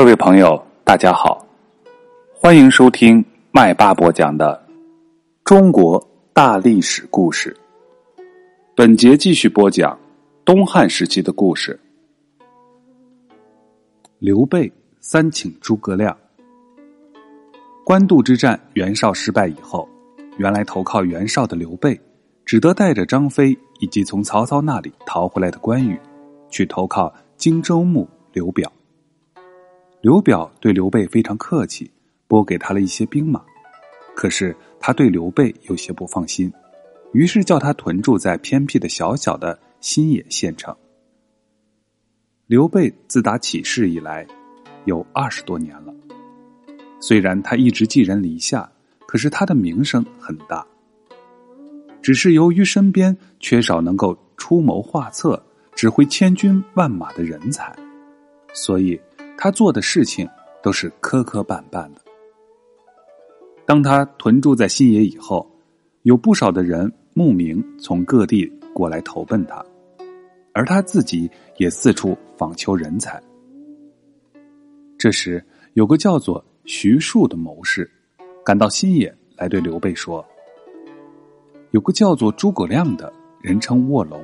各位朋友，大家好，欢迎收听麦霸播讲的中国大历史故事。本节继续播讲东汉时期的故事。刘备三请诸葛亮。官渡之战，袁绍失败以后，原来投靠袁绍的刘备，只得带着张飞以及从曹操那里逃回来的关羽，去投靠荆州牧刘表。刘表对刘备非常客气，拨给他了一些兵马。可是他对刘备有些不放心，于是叫他屯驻在偏僻的小小的新野县城。刘备自打起事以来，有二十多年了。虽然他一直寄人篱下，可是他的名声很大。只是由于身边缺少能够出谋划策、指挥千军万马的人才，所以他做的事情都是磕磕绊绊的。当他屯驻在新野以后，有不少的人慕名从各地过来投奔他。而他自己也四处访求人才。这时，有个叫做徐庶的谋士，赶到新野来对刘备说：“有个叫做诸葛亮的人称卧龙，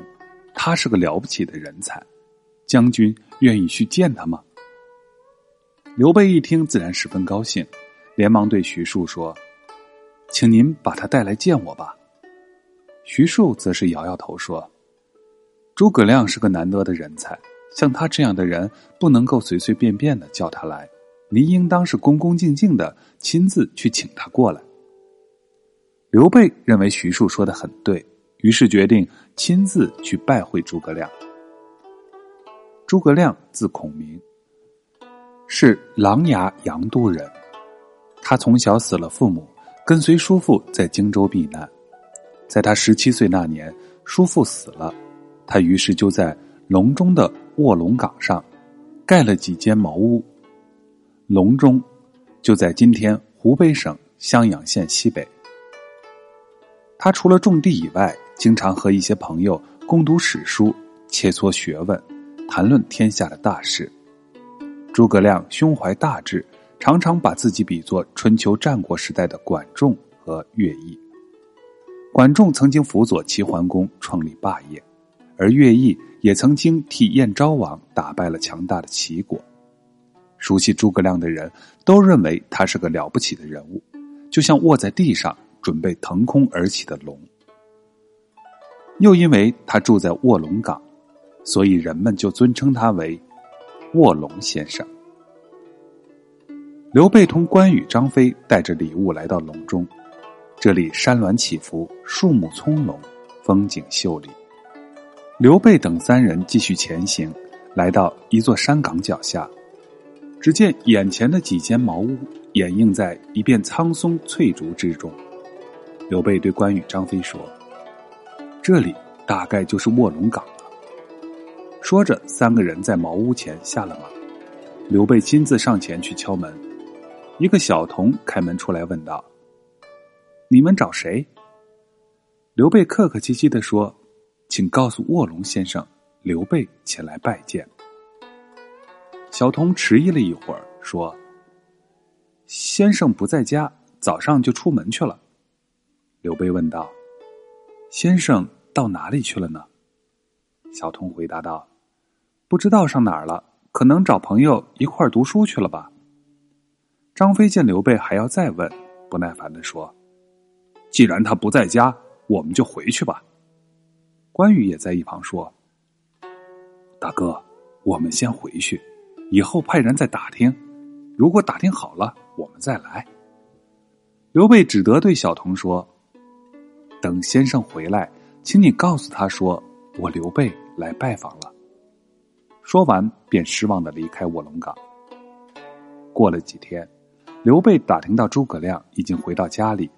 他是个了不起的人才，将军愿意去见他吗？”刘备一听，自然十分高兴，连忙对徐庶说：“请您把他带来见我吧。”徐庶则是摇摇头说。诸葛亮是个难得的人才，像他这样的人不能够随随便便的叫他来，您应当是恭恭敬敬的亲自去请他过来。刘备认为徐庶说的很对，于是决定亲自去拜会诸葛亮。诸葛亮字孔明，是琅琊阳都人，他从小死了父母，跟随叔父在荆州避难，在他十七岁那年，叔父死了。他于是就在隆中的卧龙岗上盖了几间茅屋。隆中就在今天湖北省襄阳县西北。他除了种地以外，经常和一些朋友共读史书，切磋学问，谈论天下的大事。诸葛亮胸怀大志，常常把自己比作春秋战国时代的管仲和乐毅。管仲曾经辅佐齐桓公创立霸业。而乐毅也曾经替燕昭王打败了强大的齐国。熟悉诸葛亮的人都认为他是个了不起的人物，就像卧在地上准备腾空而起的龙。又因为他住在卧龙岗，所以人们就尊称他为卧龙先生。刘备同关羽、张飞带着礼物来到隆中，这里山峦起伏，树木葱茏，风景秀丽。刘备等三人继续前行，来到一座山岗脚下，只见眼前的几间茅屋掩映在一片苍松翠竹之中。刘备对关羽、张飞说：“这里大概就是卧龙岗。”说着，三个人在茅屋前下了马。刘备亲自上前去敲门，一个小童开门出来问道：“你们找谁？”刘备客客气气的说。请告诉卧龙先生，刘备前来拜见。小童迟疑了一会儿，说：“先生不在家，早上就出门去了。”刘备问道：“先生到哪里去了呢？”小童回答道：“不知道上哪儿了，可能找朋友一块儿读书去了吧。”张飞见刘备还要再问，不耐烦的说：“既然他不在家，我们就回去吧。”关羽也在一旁说：“大哥，我们先回去，以后派人再打听。如果打听好了，我们再来。”刘备只得对小童说：“等先生回来，请你告诉他说，我刘备来拜访了。”说完，便失望的离开卧龙岗。过了几天，刘备打听到诸葛亮已经回到家里，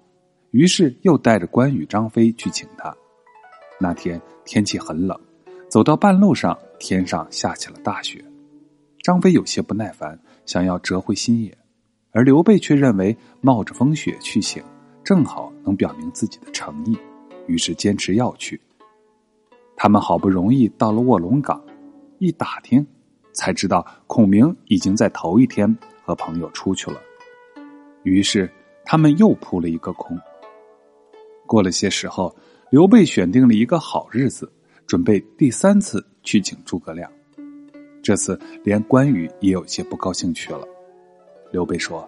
于是又带着关羽、张飞去请他。那天天气很冷，走到半路上，天上下起了大雪。张飞有些不耐烦，想要折回新野，而刘备却认为冒着风雪去请，正好能表明自己的诚意，于是坚持要去。他们好不容易到了卧龙岗，一打听，才知道孔明已经在头一天和朋友出去了。于是他们又扑了一个空。过了些时候，刘备选定了一个好日子，准备第三次去请诸葛亮。这次连关羽也有些不高兴去了。刘备说：“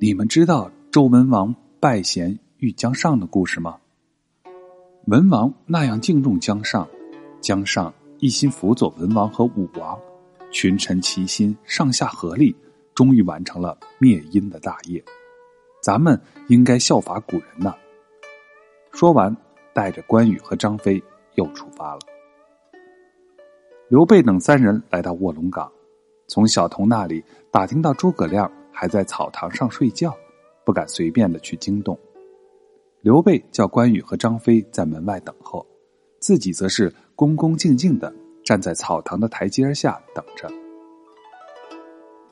你们知道周文王拜贤遇姜尚的故事吗？文王那样敬重姜尚，姜尚一心辅佐文王和武王，群臣齐心，上下合力，终于完成了灭殷的大业。咱们应该效法古人呢。”说完，带着关羽和张飞又出发了。刘备等三人来到卧龙岗，从小童那里打听到诸葛亮还在草堂上睡觉，不敢随便的去惊动。刘备叫关羽和张飞在门外等候，自己则是恭恭敬敬的站在草堂的台阶下等着。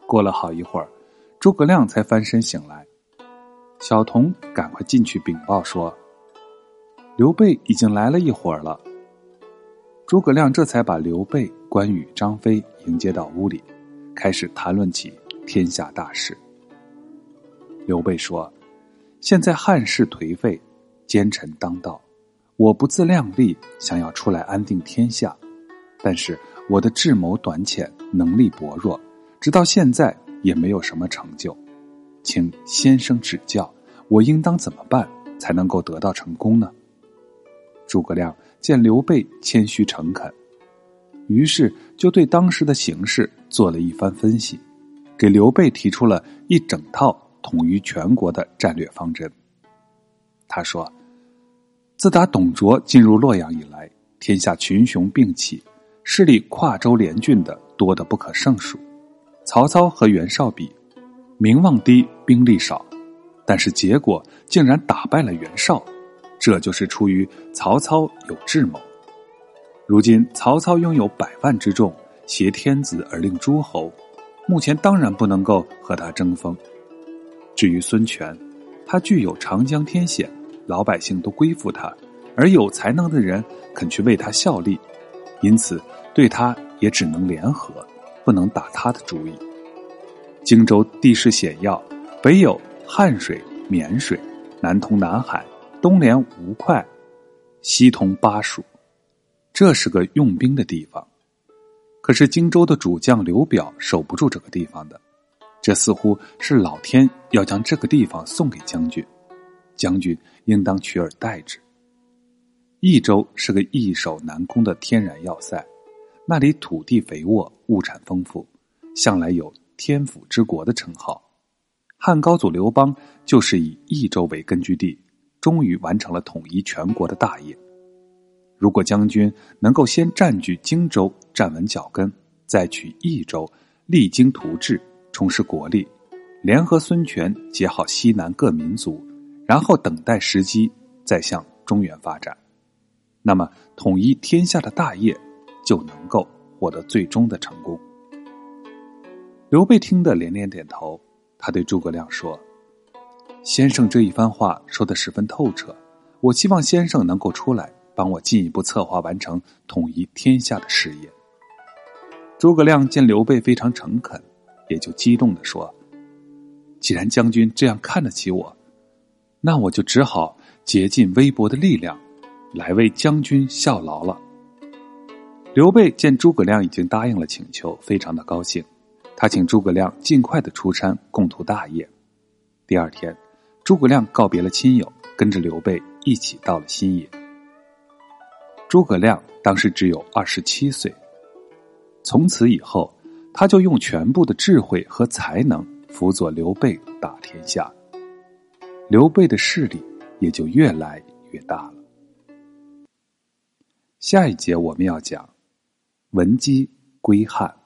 过了好一会儿，诸葛亮才翻身醒来，小童赶快进去禀报说：“刘备已经来了一会儿了。”诸葛亮这才把刘备、关羽、张飞迎接到屋里，开始谈论起天下大事。刘备说：“现在汉室颓废，奸臣当道，我不自量力，想要出来安定天下，但是我的智谋短浅，能力薄弱，直到现在也没有什么成就，请先生指教，我应当怎么办才能够得到成功呢？”诸葛亮。见刘备谦虚诚恳，于是就对当时的形势做了一番分析，给刘备提出了一整套统一全国的战略方针。他说：“自打董卓进入洛阳以来，天下群雄并起，势力跨州连郡的多得不可胜数。曹操和袁绍比，名望低，兵力少，但是结果竟然打败了袁绍。”这就是出于曹操有智谋。如今曹操拥有百万之众，挟天子而令诸侯，目前当然不能够和他争锋。至于孙权，他具有长江天险，老百姓都归附他，而有才能的人肯去为他效力，因此对他也只能联合，不能打他的主意。荆州地势险要，北有汉水、沔水，南通南海。东连吴会，西通巴蜀，这是个用兵的地方。可是荆州的主将刘表守不住这个地方的，这似乎是老天要将这个地方送给将军，将军应当取而代之。益州是个易守难攻的天然要塞，那里土地肥沃，物产丰富，向来有“天府之国”的称号。汉高祖刘邦就是以益州为根据地。终于完成了统一全国的大业。如果将军能够先占据荆州，站稳脚跟，再取益州，励精图治，重拾国力，联合孙权，结好西南各民族，然后等待时机，再向中原发展，那么统一天下的大业就能够获得最终的成功。刘备听得连连点头，他对诸葛亮说。先生这一番话说的十分透彻，我希望先生能够出来帮我进一步策划完成统一天下的事业。诸葛亮见刘备非常诚恳，也就激动的说：“既然将军这样看得起我，那我就只好竭尽微薄的力量，来为将军效劳了。”刘备见诸葛亮已经答应了请求，非常的高兴，他请诸葛亮尽快的出山，共图大业。第二天。诸葛亮告别了亲友，跟着刘备一起到了新野。诸葛亮当时只有二十七岁，从此以后，他就用全部的智慧和才能辅佐刘备打天下，刘备的势力也就越来越大了。下一节我们要讲文姬归汉。